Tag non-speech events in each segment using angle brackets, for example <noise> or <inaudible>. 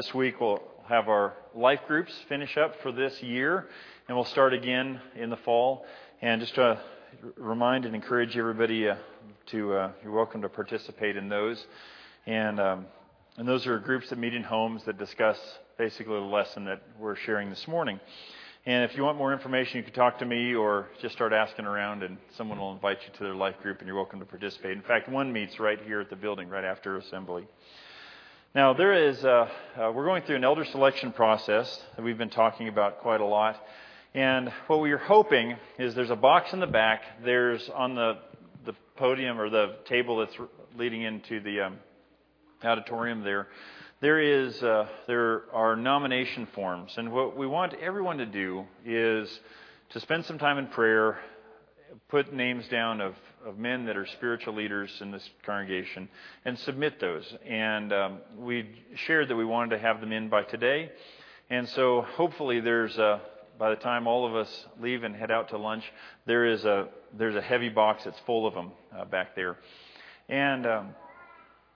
This week we'll have our life groups finish up for this year, and we'll start again in the fall. And just to remind and encourage everybody uh, to, uh, you're welcome to participate in those. And, um, and those are groups that meet in homes that discuss basically the lesson that we're sharing this morning. And if you want more information, you can talk to me or just start asking around, and someone will invite you to their life group, and you're welcome to participate. In fact, one meets right here at the building, right after assembly. Now, there is, uh, uh, we're going through an elder selection process that we've been talking about quite a lot. And what we are hoping is there's a box in the back. There's on the, the podium or the table that's leading into the um, auditorium there. There is uh, there are nomination forms, and what we want everyone to do is to spend some time in prayer, put names down of, of men that are spiritual leaders in this congregation and submit those. And um, we shared that we wanted to have them in by today. And so hopefully there's a, by the time all of us leave and head out to lunch, there is a, there's a heavy box that's full of them uh, back there. And um,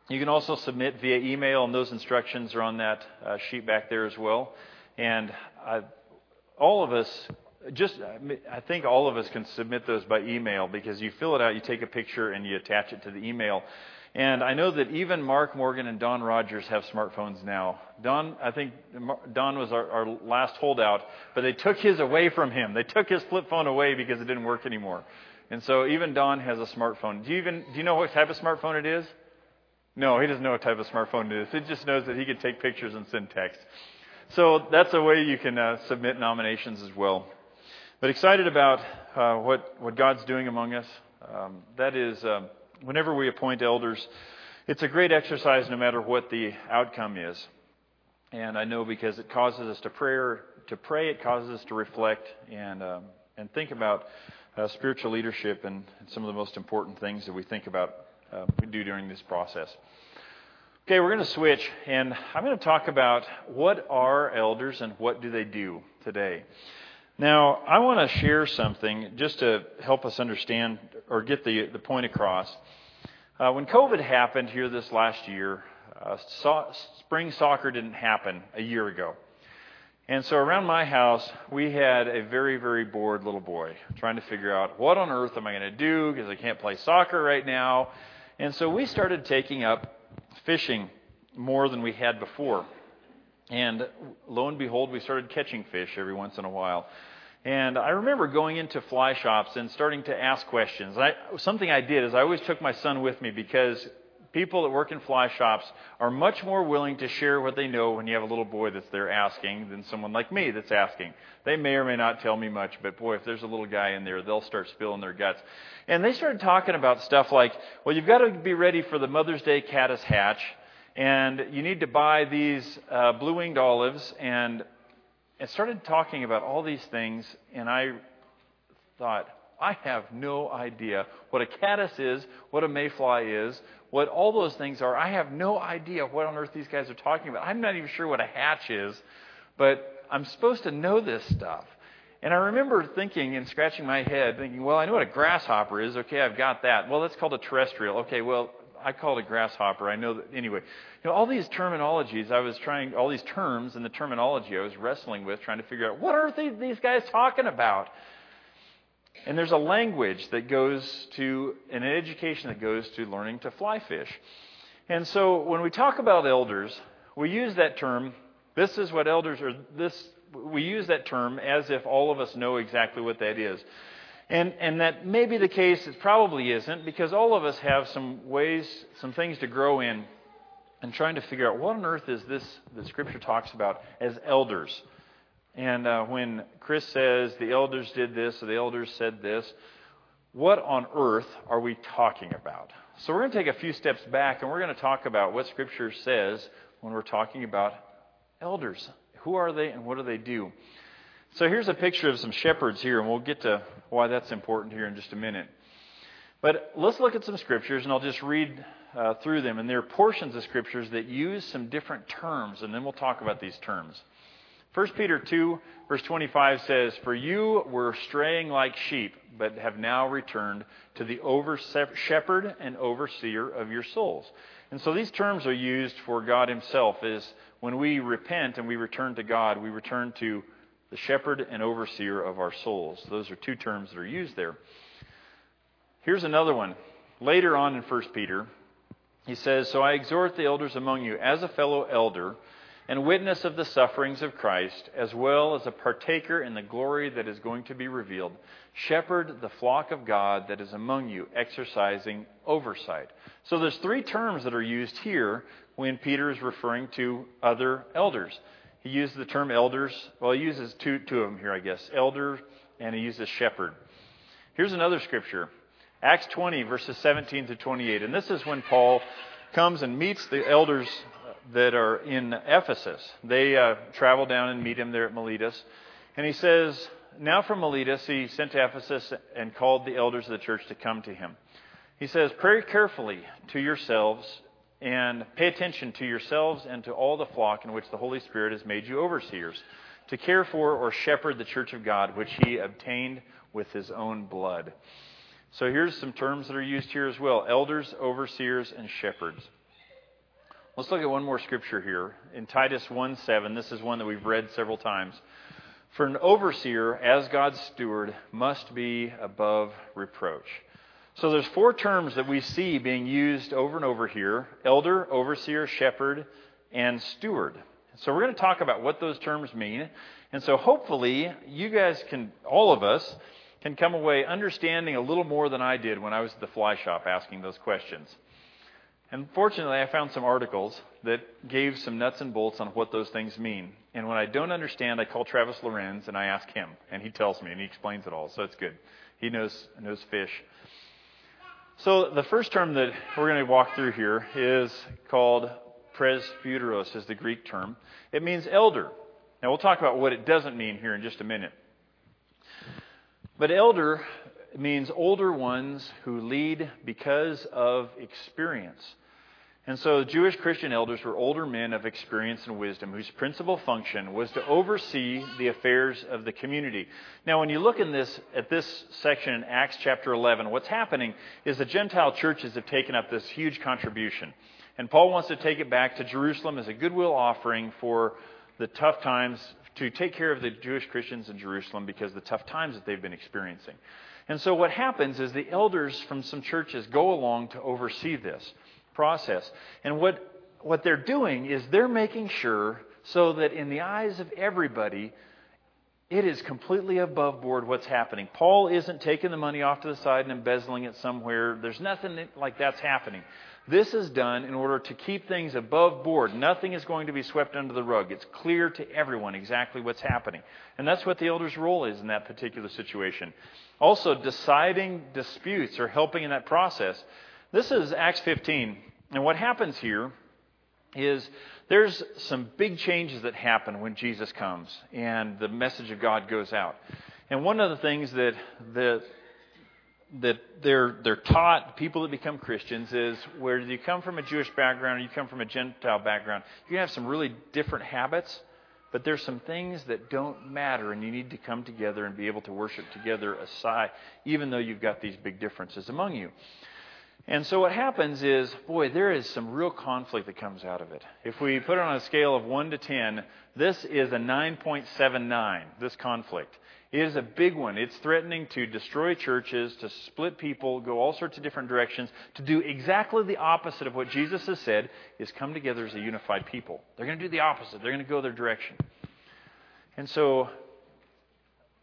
you can also submit via email, and those instructions are on that uh, sheet back there as well. And I, all of us just I think all of us can submit those by email because you fill it out, you take a picture, and you attach it to the email. And I know that even Mark Morgan and Don Rogers have smartphones now. Don, I think Don was our, our last holdout, but they took his away from him. They took his flip phone away because it didn't work anymore. And so even Don has a smartphone. Do you even do you know what type of smartphone it is? No, he doesn't know what type of smartphone it is. He just knows that he can take pictures and send text. So that's a way you can uh, submit nominations as well. But excited about uh, what, what God's doing among us. Um, that is, um, whenever we appoint elders, it's a great exercise no matter what the outcome is. And I know because it causes us to pray, to pray it causes us to reflect and, um, and think about uh, spiritual leadership and, and, some of the most important things that we think about, uh, we do during this process. Okay, we're going to switch, and I'm going to talk about what are elders and what do they do today. Now, I want to share something just to help us understand or get the, the point across. Uh, when COVID happened here this last year, uh, so, spring soccer didn't happen a year ago. And so around my house, we had a very, very bored little boy trying to figure out what on earth am I going to do because I can't play soccer right now. And so we started taking up fishing more than we had before. And lo and behold, we started catching fish every once in a while. And I remember going into fly shops and starting to ask questions. I, something I did is I always took my son with me because people that work in fly shops are much more willing to share what they know when you have a little boy that's there asking than someone like me that's asking. They may or may not tell me much, but boy, if there's a little guy in there, they'll start spilling their guts. And they started talking about stuff like, well, you've got to be ready for the Mother's Day caddis hatch and you need to buy these uh, blue winged olives. And it started talking about all these things, and I thought, I have no idea what a caddis is, what a mayfly is, what all those things are. I have no idea what on earth these guys are talking about. I'm not even sure what a hatch is, but I'm supposed to know this stuff. And I remember thinking and scratching my head, thinking, well, I know what a grasshopper is. Okay, I've got that. Well, that's called a terrestrial. Okay, well, I call it a grasshopper. I know that anyway. You know, all these terminologies I was trying, all these terms and the terminology I was wrestling with, trying to figure out what are these guys talking about. And there's a language that goes to, an education that goes to learning to fly fish. And so when we talk about elders, we use that term. This is what elders are. This we use that term as if all of us know exactly what that is. And, and that may be the case, it probably isn't, because all of us have some ways, some things to grow in, and trying to figure out what on earth is this that Scripture talks about as elders. And uh, when Chris says the elders did this or the elders said this, what on earth are we talking about? So we're going to take a few steps back and we're going to talk about what Scripture says when we're talking about elders. Who are they and what do they do? So here's a picture of some shepherds here, and we'll get to why that's important here in just a minute. But let's look at some scriptures, and I'll just read uh, through them. And there are portions of scriptures that use some different terms, and then we'll talk about these terms. 1 Peter 2, verse 25 says, For you were straying like sheep, but have now returned to the over shepherd and overseer of your souls. And so these terms are used for God Himself as when we repent and we return to God, we return to the shepherd and overseer of our souls. Those are two terms that are used there. Here's another one. Later on in 1 Peter, he says, So I exhort the elders among you as a fellow elder and witness of the sufferings of Christ, as well as a partaker in the glory that is going to be revealed. Shepherd the flock of God that is among you, exercising oversight. So there's three terms that are used here when Peter is referring to other elders. He uses the term elders. Well, he uses two, two of them here, I guess. Elder, and he uses shepherd. Here's another scripture Acts 20, verses 17 to 28. And this is when Paul comes and meets the elders that are in Ephesus. They uh, travel down and meet him there at Miletus. And he says, Now from Miletus he sent to Ephesus and called the elders of the church to come to him. He says, Pray carefully to yourselves and pay attention to yourselves and to all the flock in which the Holy Spirit has made you overseers, to care for or shepherd the church of God, which he obtained with his own blood. So here's some terms that are used here as well elders, overseers, and shepherds. Let's look at one more scripture here. In Titus 1 7, this is one that we've read several times. For an overseer, as God's steward, must be above reproach. So there's four terms that we see being used over and over here elder, overseer, shepherd, and steward. So we're going to talk about what those terms mean. And so hopefully you guys can, all of us, can come away understanding a little more than I did when I was at the fly shop asking those questions. And fortunately, I found some articles that gave some nuts and bolts on what those things mean. And when I don't understand, I call Travis Lorenz and I ask him, and he tells me and he explains it all. So it's good. He knows knows fish. So the first term that we're going to walk through here is called presbyteros, is the Greek term. It means elder. Now we'll talk about what it doesn't mean here in just a minute. But elder means older ones who lead because of experience. And so Jewish Christian elders were older men of experience and wisdom whose principal function was to oversee the affairs of the community. Now, when you look in this, at this section in Acts chapter 11, what's happening is the Gentile churches have taken up this huge contribution. And Paul wants to take it back to Jerusalem as a goodwill offering for the tough times, to take care of the Jewish Christians in Jerusalem because the tough times that they've been experiencing. And so what happens is the elders from some churches go along to oversee this process. And what, what they're doing is they're making sure so that in the eyes of everybody, it is completely above board what's happening. Paul isn't taking the money off to the side and embezzling it somewhere. There's nothing like that's happening. This is done in order to keep things above board. Nothing is going to be swept under the rug. It's clear to everyone exactly what's happening. And that's what the elder's role is in that particular situation. Also, deciding disputes or helping in that process. This is Acts 15. And what happens here is there's some big changes that happen when Jesus comes and the message of God goes out. And one of the things that the that they're they're taught people that become Christians is where you come from a Jewish background or you come from a Gentile background, you have some really different habits, but there's some things that don't matter and you need to come together and be able to worship together aside even though you've got these big differences among you. And so what happens is, boy, there is some real conflict that comes out of it. If we put it on a scale of 1 to 10, this is a 9.79, this conflict. It is a big one. It's threatening to destroy churches, to split people, go all sorts of different directions, to do exactly the opposite of what Jesus has said is come together as a unified people. They're going to do the opposite. They're going to go their direction. And so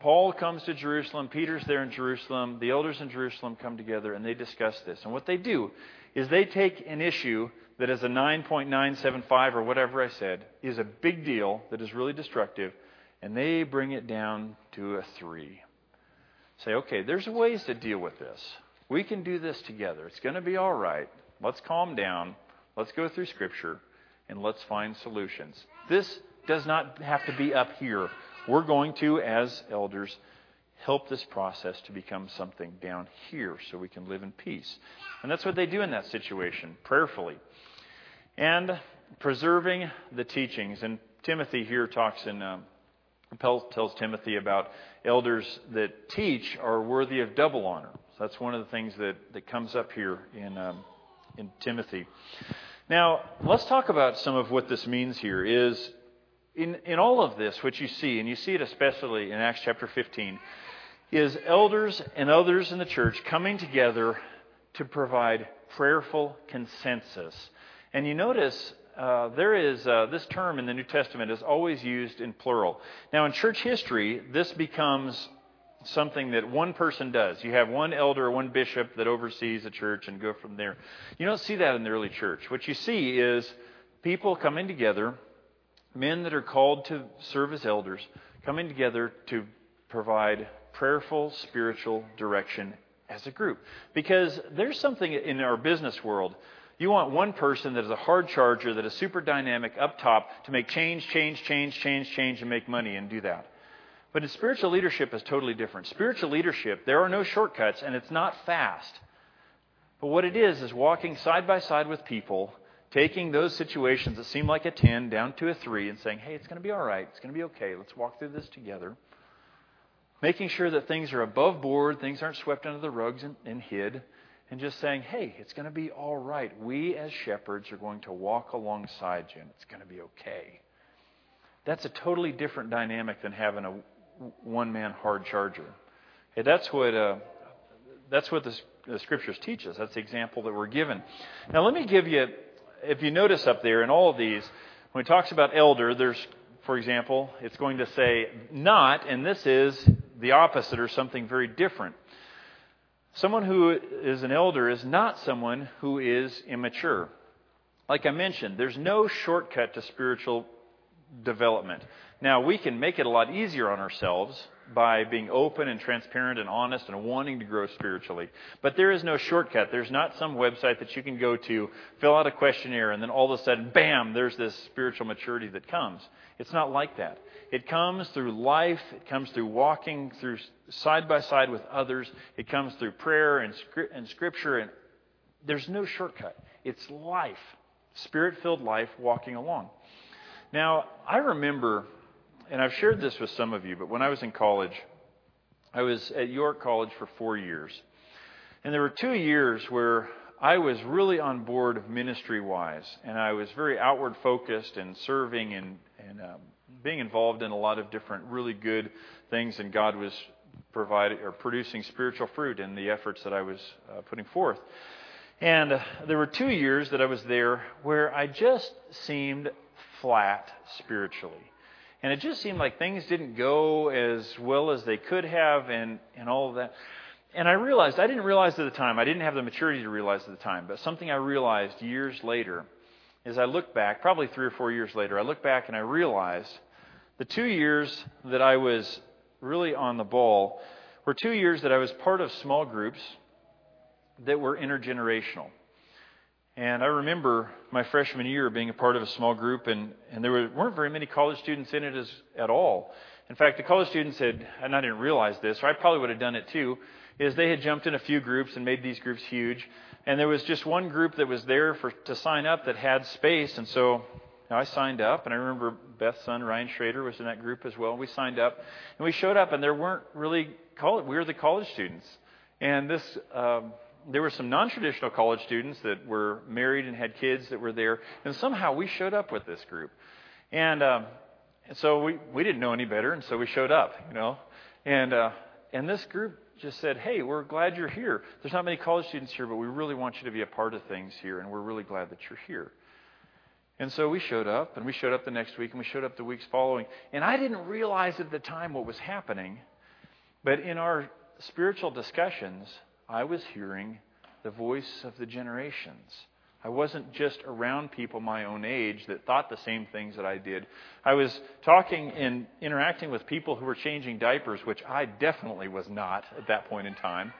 Paul comes to Jerusalem, Peter's there in Jerusalem, the elders in Jerusalem come together and they discuss this. And what they do is they take an issue that is a 9.975 or whatever I said, is a big deal, that is really destructive, and they bring it down to a 3. Say, okay, there's ways to deal with this. We can do this together. It's going to be all right. Let's calm down. Let's go through Scripture and let's find solutions. This does not have to be up here we're going to, as elders, help this process to become something down here so we can live in peace. And that's what they do in that situation, prayerfully. And preserving the teachings. And Timothy here talks in, um, tells Timothy about elders that teach are worthy of double honor. So that's one of the things that, that comes up here in, um, in Timothy. Now, let's talk about some of what this means here. Is in, in all of this, what you see, and you see it especially in Acts chapter 15, is elders and others in the church coming together to provide prayerful consensus. And you notice uh, there is uh, this term in the New Testament is always used in plural. Now, in church history, this becomes something that one person does. You have one elder or one bishop that oversees a church and go from there. You don't see that in the early church. What you see is people coming together, men that are called to serve as elders, coming together to provide prayerful spiritual direction as a group. Because there's something in our business world. You want one person that is a hard charger, that is super dynamic up top to make change, change, change, change, change, and make money and do that. But in spiritual leadership is totally different. Spiritual leadership, there are no shortcuts and it's not fast. But what it is, is walking side by side with people, taking those situations that seem like a 10 down to a 3 and saying, hey, it's going to be all right. It's going to be okay. Let's walk through this together. Making sure that things are above board, things aren't swept under the rugs and, and hid. And just saying, hey, it's going to be all right. We as shepherds are going to walk alongside you and it's going to be okay. That's a totally different dynamic than having a one man hard charger. Hey, that's what uh, that's what the, the, scriptures teach us. That's the example that we're given. Now, let me give you, if you notice up there in all of these, when it talks about elder, there's, for example, it's going to say not, and this is the opposite or something very different. Someone who is an elder is not someone who is immature. Like I mentioned, there's no shortcut to spiritual development. Now, we can make it a lot easier on ourselves by being open and transparent and honest and wanting to grow spiritually. But there is no shortcut. There's not some website that you can go to, fill out a questionnaire, and then all of a sudden, bam, there's this spiritual maturity that comes. It's not like that. It comes through life, it comes through walking through side by side with others, it comes through prayer and, and scripture, and there's no shortcut. It's life, spirit filled life walking along. Now, I remember and I've shared this with some of you, but when I was in college, I was at York College for four years. And there were two years where I was really on board ministry wise, and I was very outward focused and serving and, and um, being involved in a lot of different really good things, and God was providing or producing spiritual fruit in the efforts that I was uh, putting forth. And there were two years that I was there where I just seemed flat spiritually. And it just seemed like things didn't go as well as they could have and, and all of that. And I realized, I didn't realize at the time, I didn't have the maturity to realize at the time, but something I realized years later is I look back, probably three or four years later, I look back and I realized the two years that I was really on the ball were two years that I was part of small groups that were intergenerational. And I remember my freshman year being a part of a small group, and, and there were, weren't very many college students in it as, at all. In fact, the college students had, and I didn't realize this, or I probably would have done it too, is they had jumped in a few groups and made these groups huge. And there was just one group that was there for to sign up that had space, and so I signed up. And I remember Beth's son Ryan Schrader was in that group as well. We signed up, and we showed up, and there weren't really college. We were the college students, and this. Um, there were some non traditional college students that were married and had kids that were there, and somehow we showed up with this group. And, um, so we, we didn't know any better, and so we showed up, you know. And, uh, and this group just said, Hey, we're glad you're here. There's not many college students here, but we really want you to be a part of things here, and we're really glad that you're here. And so we showed up, and we showed up the next week, and we showed up the weeks following. And I didn't realize at the time what was happening, but in our spiritual discussions, I was hearing the voice of the generations. I wasn't just around people my own age that thought the same things that I did. I was talking and interacting with people who were changing diapers, which I definitely was not at that point in time.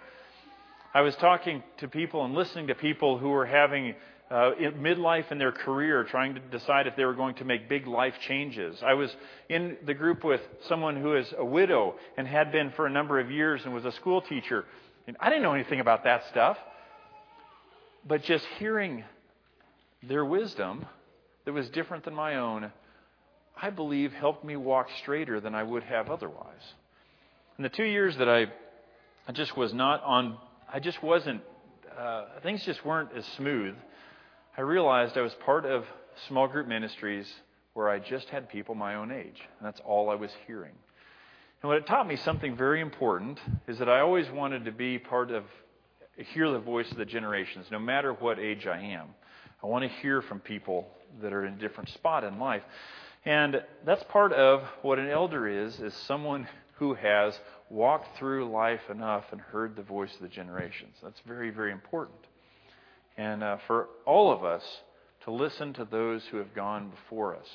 I was talking to people and listening to people who were having uh, midlife in their career, trying to decide if they were going to make big life changes. I was in the group with someone who is a widow and had been for a number of years and was a school teacher and I didn't know anything about that stuff. But just hearing their wisdom that was different than my own, I believe helped me walk straighter than I would have otherwise. In the two years that I, I just was not on, I just wasn't, uh, things just weren't as smooth. I realized I was part of small group ministries where I just had people my own age, and that's all I was hearing. And what it taught me something very important is that I always wanted to be part of, hear the voice of the generations, no matter what age I am. I want to hear from people that are in a different spot in life. And that's part of what an elder is, is someone who has walked through life enough and heard the voice of the generations. That's very, very important. And uh, for all of us to listen to those who have gone before us.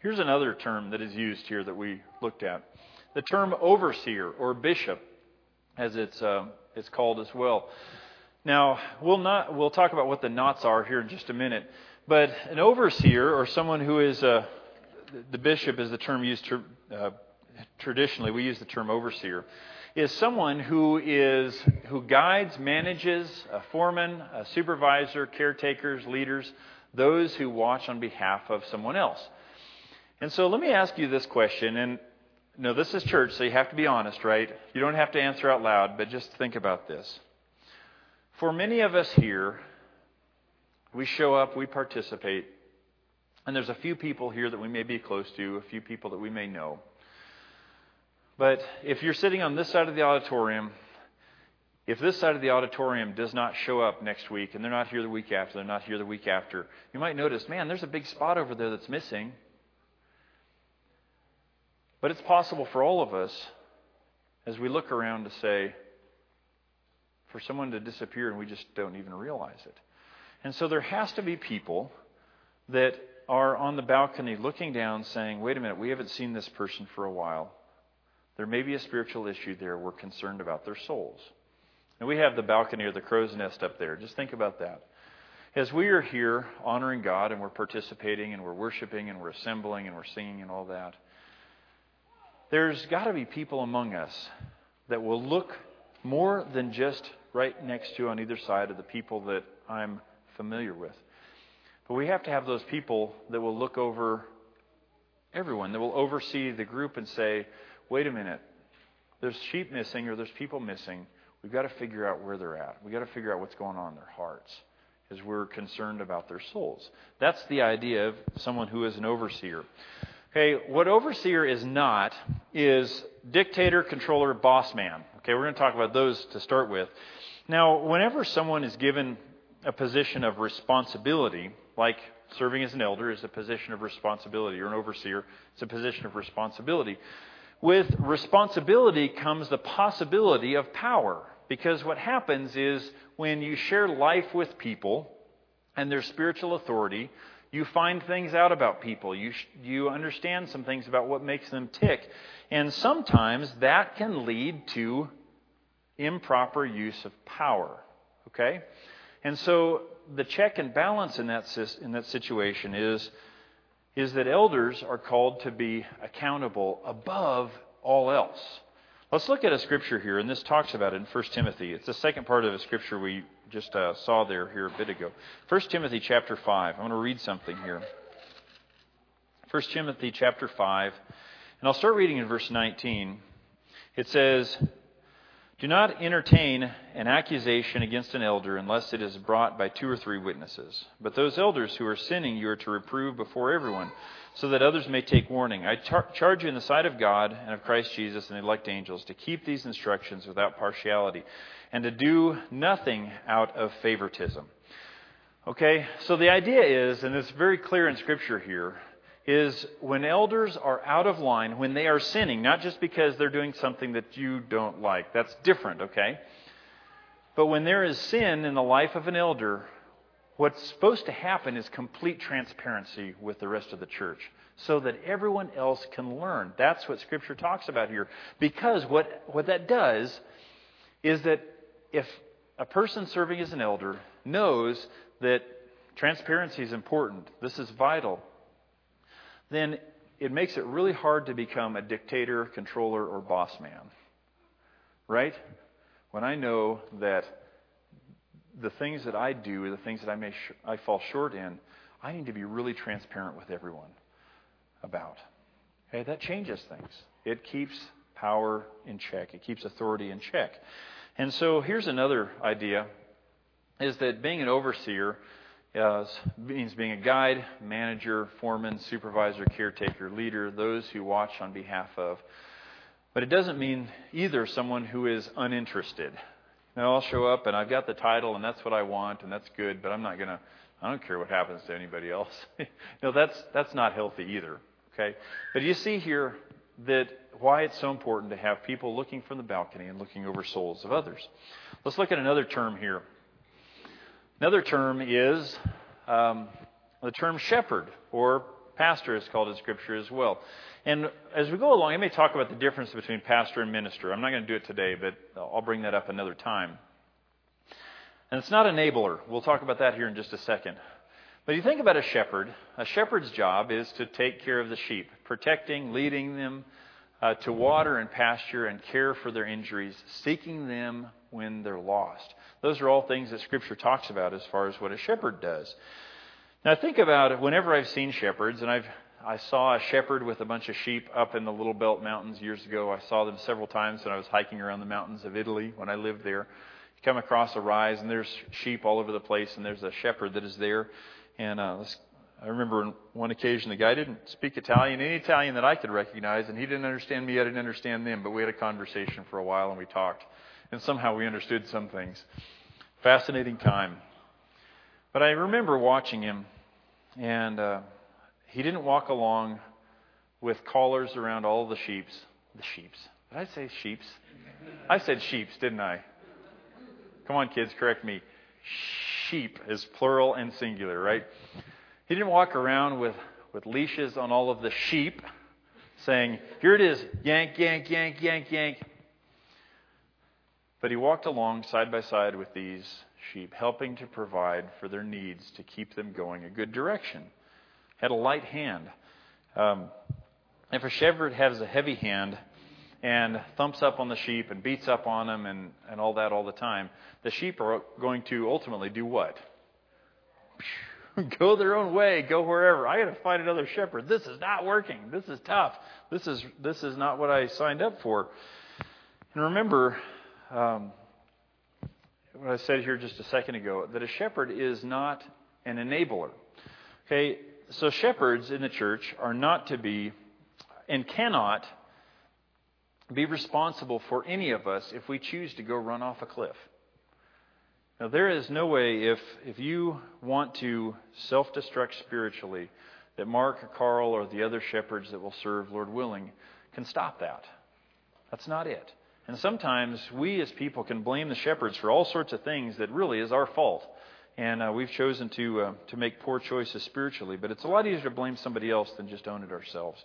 Here's another term that is used here that we looked at. The term overseer or bishop, as it's, uh, it's called as well. Now, we'll, not, we'll talk about what the knots are here in just a minute. But an overseer, or someone who is a, the bishop is the term used to, uh, traditionally, we use the term overseer, is someone who is who guides, manages, a foreman, a supervisor, caretakers, leaders, those who watch on behalf of someone else. And so let me ask you this question, and no, this is church, so you have to be honest, right? You don't have to answer out loud, but just think about this. For many of us here, we show up, we participate, and there's a few people here that we may be close to, a few people that we may know. But if you're sitting on this side of the auditorium, if this side of the auditorium does not show up next week, and they're not here the week after, they're not here the week after, you might notice, man, there's a big spot over there that's missing. But it's possible for all of us, as we look around, to say, for someone to disappear and we just don't even realize it. And so there has to be people that are on the balcony looking down saying, wait a minute, we haven't seen this person for a while. There may be a spiritual issue there. We're concerned about their souls. And we have the balcony or the crow's nest up there. Just think about that. As we are here honoring God and we're participating and we're worshiping and we're assembling and we're singing and all that, there's got to be people among us that will look more than just right next to on either side of the people that I'm familiar with. But we have to have those people that will look over everyone, that will oversee the group and say, wait a minute, there's sheep missing or there's people missing. We've got to figure out where they're at. We've got to figure out what's going on in their hearts as we're concerned about their souls. That's the idea of someone who is an overseer. Okay, what overseer is not is dictator, controller, boss man. Okay, we're going to talk about those to start with. Now, whenever someone is given a position of responsibility, like serving as an elder is a position of responsibility, or an overseer is a position of responsibility. With responsibility comes the possibility of power. Because what happens is when you share life with people and their spiritual authority, you find things out about people. You, you understand some things about what makes them tick. And sometimes that can lead to improper use of power. Okay? And so the check and balance in that, in that situation is, is that elders are called to be accountable above all else. Let's look at a scripture here, and this talks about it in 1 Timothy. It's the second part of a scripture we just uh, saw there here a bit ago. 1 Timothy chapter 5. I'm going to read something here. 1 Timothy chapter 5, and I'll start reading in verse 19. It says, do not entertain an accusation against an elder unless it is brought by two or three witnesses. But those elders who are sinning you are to reprove before everyone, so that others may take warning. I charge you in the sight of God and of Christ Jesus and the elect angels to keep these instructions without partiality, and to do nothing out of favoritism. Okay, so the idea is, and it's very clear in Scripture here, is when elders are out of line, when they are sinning, not just because they're doing something that you don't like. That's different, okay? But when there is sin in the life of an elder, what's supposed to happen is complete transparency with the rest of the church so that everyone else can learn. That's what Scripture talks about here. Because what, what that does is that if a person serving as an elder knows that transparency is important, this is vital, then it makes it really hard to become a dictator, controller, or boss man. Right? When I know that the things that I do, the things that I may sh- I fall short in, I need to be really transparent with everyone about. Okay, that changes things. It keeps power in check. It keeps authority in check. And so here's another idea is that being an overseer uh, means being a guide, manager, foreman, supervisor, caretaker, leader, those who watch on behalf of. But it doesn't mean either someone who is uninterested. Now, I'll show up and I've got the title and that's what I want and that's good, but I'm not going to, I don't care what happens to anybody else. <laughs> no, that's, that's not healthy either. Okay? But you see here that why it's so important to have people looking from the balcony and looking over souls of others. Let's look at another term here. Another term is um, the term shepherd, or pastor is called in Scripture as well. And as we go along, I may talk about the difference between pastor and minister. I'm not going to do it today, but I'll bring that up another time. And it's not enabler. We'll talk about that here in just a second. But you think about a shepherd. A shepherd's job is to take care of the sheep, protecting, leading them uh, to water and pasture and care for their injuries, seeking them when they're lost. Those are all things that Scripture talks about as far as what a shepherd does. Now think about it. Whenever I've seen shepherds, and I've I saw a shepherd with a bunch of sheep up in the Little Belt Mountains years ago. I saw them several times when I was hiking around the mountains of Italy when I lived there. You come across a rise, and there's sheep all over the place, and there's a shepherd that is there. And uh, I remember on one occasion the guy didn't speak Italian, any Italian that I could recognize, and he didn't understand me, I didn't understand them, but we had a conversation for a while and we talked. And somehow we understood some things. Fascinating time. But I remember watching him, and uh, he didn't walk along with collars around all the sheeps. The sheeps. Did I say sheeps? I said sheeps, didn't I? Come on, kids, correct me. Sheep is plural and singular, right? He didn't walk around with, with leashes on all of the sheep saying, Here it is, yank, yank, yank, yank, yank. But he walked along side by side with these sheep, helping to provide for their needs to keep them going a good direction. Had a light hand. Um, if a shepherd has a heavy hand and thumps up on the sheep and beats up on them and, and all that all the time, the sheep are going to ultimately do what? <laughs> go their own way, go wherever. I got to find another shepherd. This is not working. This is tough. This is this is not what I signed up for. And remember um, what I said here just a second ago that a shepherd is not an enabler. Okay, so shepherds in the church are not to be and cannot be responsible for any of us if we choose to go run off a cliff. Now, there is no way, if, if you want to self destruct spiritually, that Mark or Carl or the other shepherds that will serve, Lord willing, can stop that. That's not it. And sometimes we as people can blame the shepherds for all sorts of things that really is our fault. And uh, we've chosen to, uh, to make poor choices spiritually. But it's a lot easier to blame somebody else than just own it ourselves.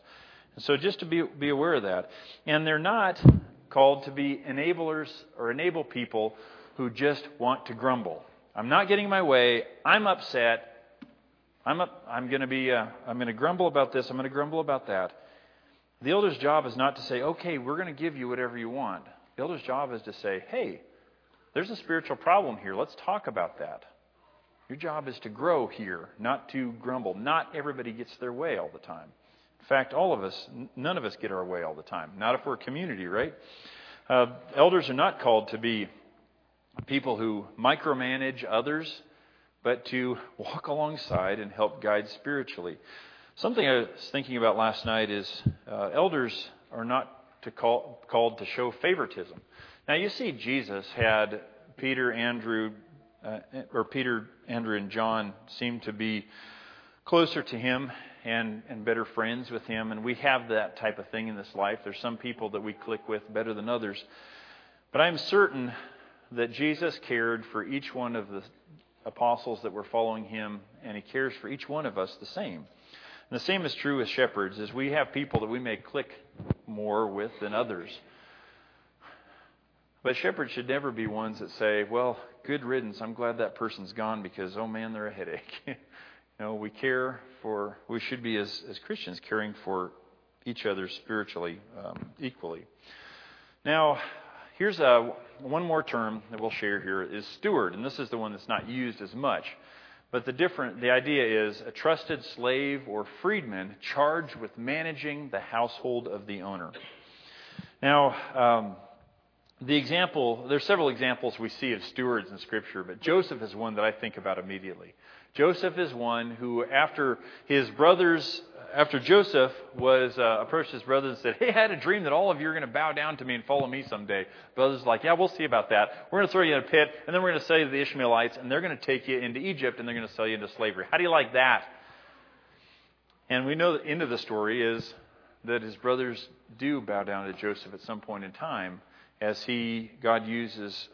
And so just to be, be aware of that. And they're not called to be enablers or enable people who just want to grumble. I'm not getting my way. I'm upset. I'm, up, I'm going to be, uh, I'm going to grumble about this. I'm going to grumble about that. The elder's job is not to say, okay, we're going to give you whatever you want. The elder's job is to say, hey, there's a spiritual problem here. Let's talk about that. Your job is to grow here, not to grumble. Not everybody gets their way all the time. In fact, all of us, none of us get our way all the time. Not if we're a community, right? Uh, elders are not called to be people who micromanage others, but to walk alongside and help guide spiritually. Something I was thinking about last night is uh, elders are not to call, called to show favoritism. Now you see, Jesus had Peter, Andrew, uh, or Peter, Andrew, and John seem to be closer to him and, and better friends with him, and we have that type of thing in this life. There's some people that we click with better than others. But I'm certain that Jesus cared for each one of the apostles that were following him, and he cares for each one of us the same. And the same is true with shepherds, as we have people that we may click more with than others. But shepherds should never be ones that say, well, good riddance, I'm glad that person's gone because, oh man, they're a headache. <laughs> you know, we care for, we should be as, as Christians caring for each other spiritually um, equally. Now, here's a, one more term that we'll share here is steward, and this is the one that's not used as much. But the different the idea is a trusted slave or freedman charged with managing the household of the owner. Now, um, the example there's several examples we see of stewards in Scripture, but Joseph is one that I think about immediately. Joseph is one who, after his brothers, after Joseph was uh, approached his brothers and said, "Hey, I had a dream that all of you are going to bow down to me and follow me someday." Brothers were like, "Yeah, we'll see about that. We're going to throw you in a pit, and then we're going to sell you to the Ishmaelites, and they're going to take you into Egypt, and they're going to sell you into slavery." How do you like that? And we know the end of the story is that his brothers do bow down to Joseph at some point in time, as he God uses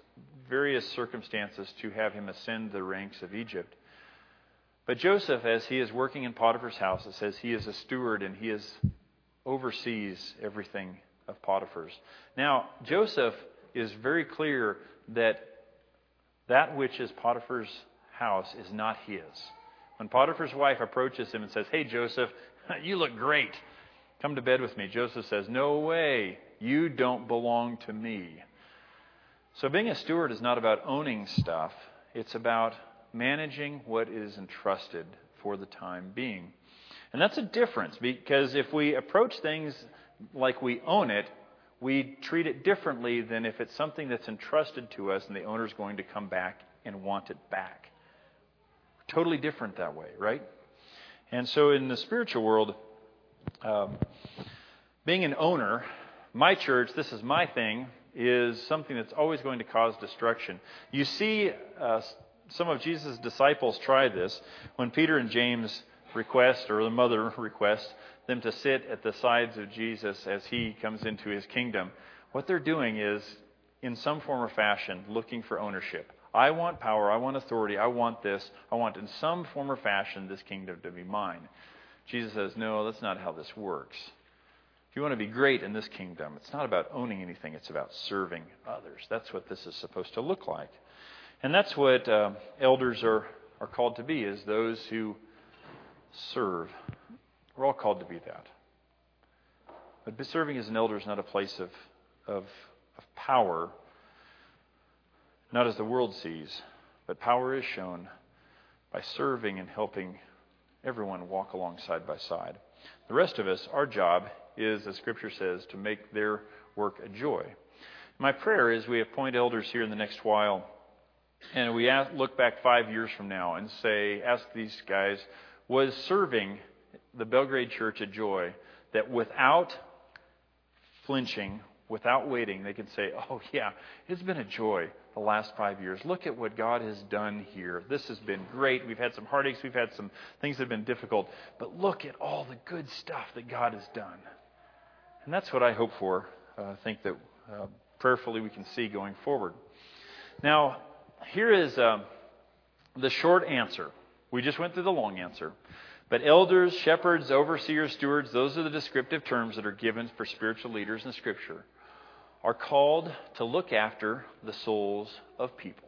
various circumstances to have him ascend the ranks of Egypt. But Joseph, as he is working in Potiphar's house, it says he is a steward and he is oversees everything of Potiphar's. Now, Joseph is very clear that that which is Potiphar's house is not his. When Potiphar's wife approaches him and says, Hey, Joseph, <laughs> you look great. Come to bed with me. Joseph says, No way. You don't belong to me. So, being a steward is not about owning stuff, it's about managing what is entrusted for the time being. And that's a difference because if we approach things like we own it, we treat it differently than if it's something that's entrusted to us and the owner's going to come back and want it back. Totally different that way, right? And so in the spiritual world, um, being an owner, my church, this is my thing, is something that's always going to cause destruction. You see uh, some of Jesus' disciples try this when Peter and James request, or the mother requests, them to sit at the sides of Jesus as he comes into his kingdom. What they're doing is, in some form or fashion, looking for ownership. I want power, I want authority, I want this, I want in some form or fashion this kingdom to be mine. Jesus says, No, that's not how this works. If you want to be great in this kingdom, it's not about owning anything, it's about serving others. That's what this is supposed to look like. And that's what uh, elders are, are called to be, is those who serve. We're all called to be that. But serving as an elder is not a place of, of, of power, not as the world sees, but power is shown by serving and helping everyone walk along side by side. The rest of us, our job is, as Scripture says, to make their work a joy. My prayer is we appoint elders here in the next while and we ask, look back five years from now and say, ask these guys, was serving the Belgrade Church a joy that without flinching, without waiting, they can say, <laughs> oh, yeah, it's been a joy the last five years. Look at what God has done here. This has been great. We've had some heartaches, we've had some things that have been difficult, but look at all the good stuff that God has done. And that's what I hope for. Uh, I think that uh, prayerfully we can see going forward. Now, here is um, the short answer. We just went through the long answer. But elders, shepherds, overseers, stewards, those are the descriptive terms that are given for spiritual leaders in Scripture, are called to look after the souls of people.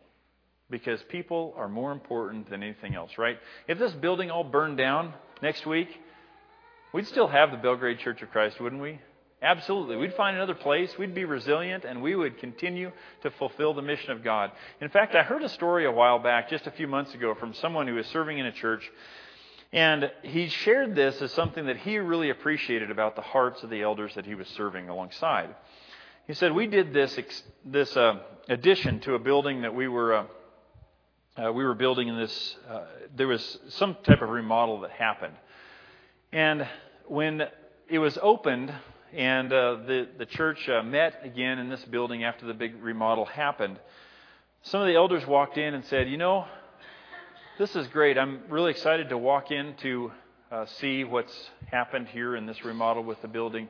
Because people are more important than anything else, right? If this building all burned down next week, we'd still have the Belgrade Church of Christ, wouldn't we? Absolutely. We'd find another place, we'd be resilient, and we would continue to fulfill the mission of God. In fact, I heard a story a while back, just a few months ago, from someone who was serving in a church. And he shared this as something that he really appreciated about the hearts of the elders that he was serving alongside. He said, We did this, this uh, addition to a building that we were, uh, uh, we were building in this. Uh, there was some type of remodel that happened. And when it was opened, and uh, the, the church uh, met again in this building after the big remodel happened. Some of the elders walked in and said, You know, this is great. I'm really excited to walk in to uh, see what's happened here in this remodel with the building.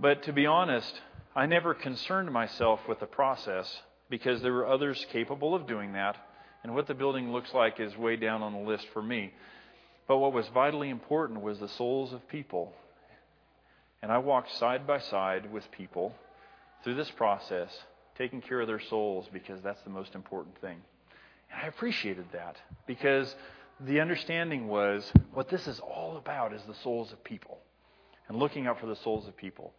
But to be honest, I never concerned myself with the process because there were others capable of doing that. And what the building looks like is way down on the list for me. But what was vitally important was the souls of people and I walked side by side with people through this process, taking care of their souls because that's the most important thing. And I appreciated that because the understanding was what this is all about is the souls of people and looking out for the souls of people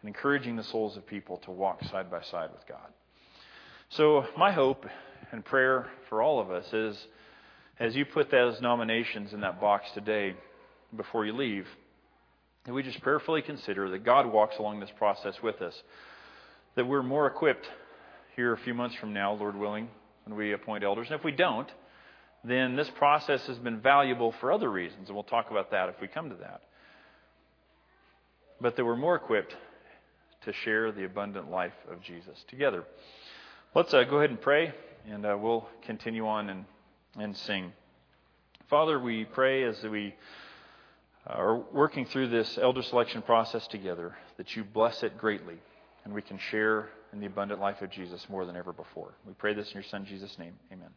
and encouraging the souls of people to walk side by side with God. So, my hope and prayer for all of us is as you put those nominations in that box today before you leave, and we just prayerfully consider that God walks along this process with us, that we're more equipped here a few months from now, Lord willing, when we appoint elders. And if we don't, then this process has been valuable for other reasons, and we'll talk about that if we come to that. But that we're more equipped to share the abundant life of Jesus together. Let's uh, go ahead and pray, and uh, we'll continue on and, and sing. Father, we pray as we Uh, are working through this elder selection process together that you bless it greatly and we can share in the abundant life of Jesus more than ever before. We pray this in your Son, Jesus' name. Amen.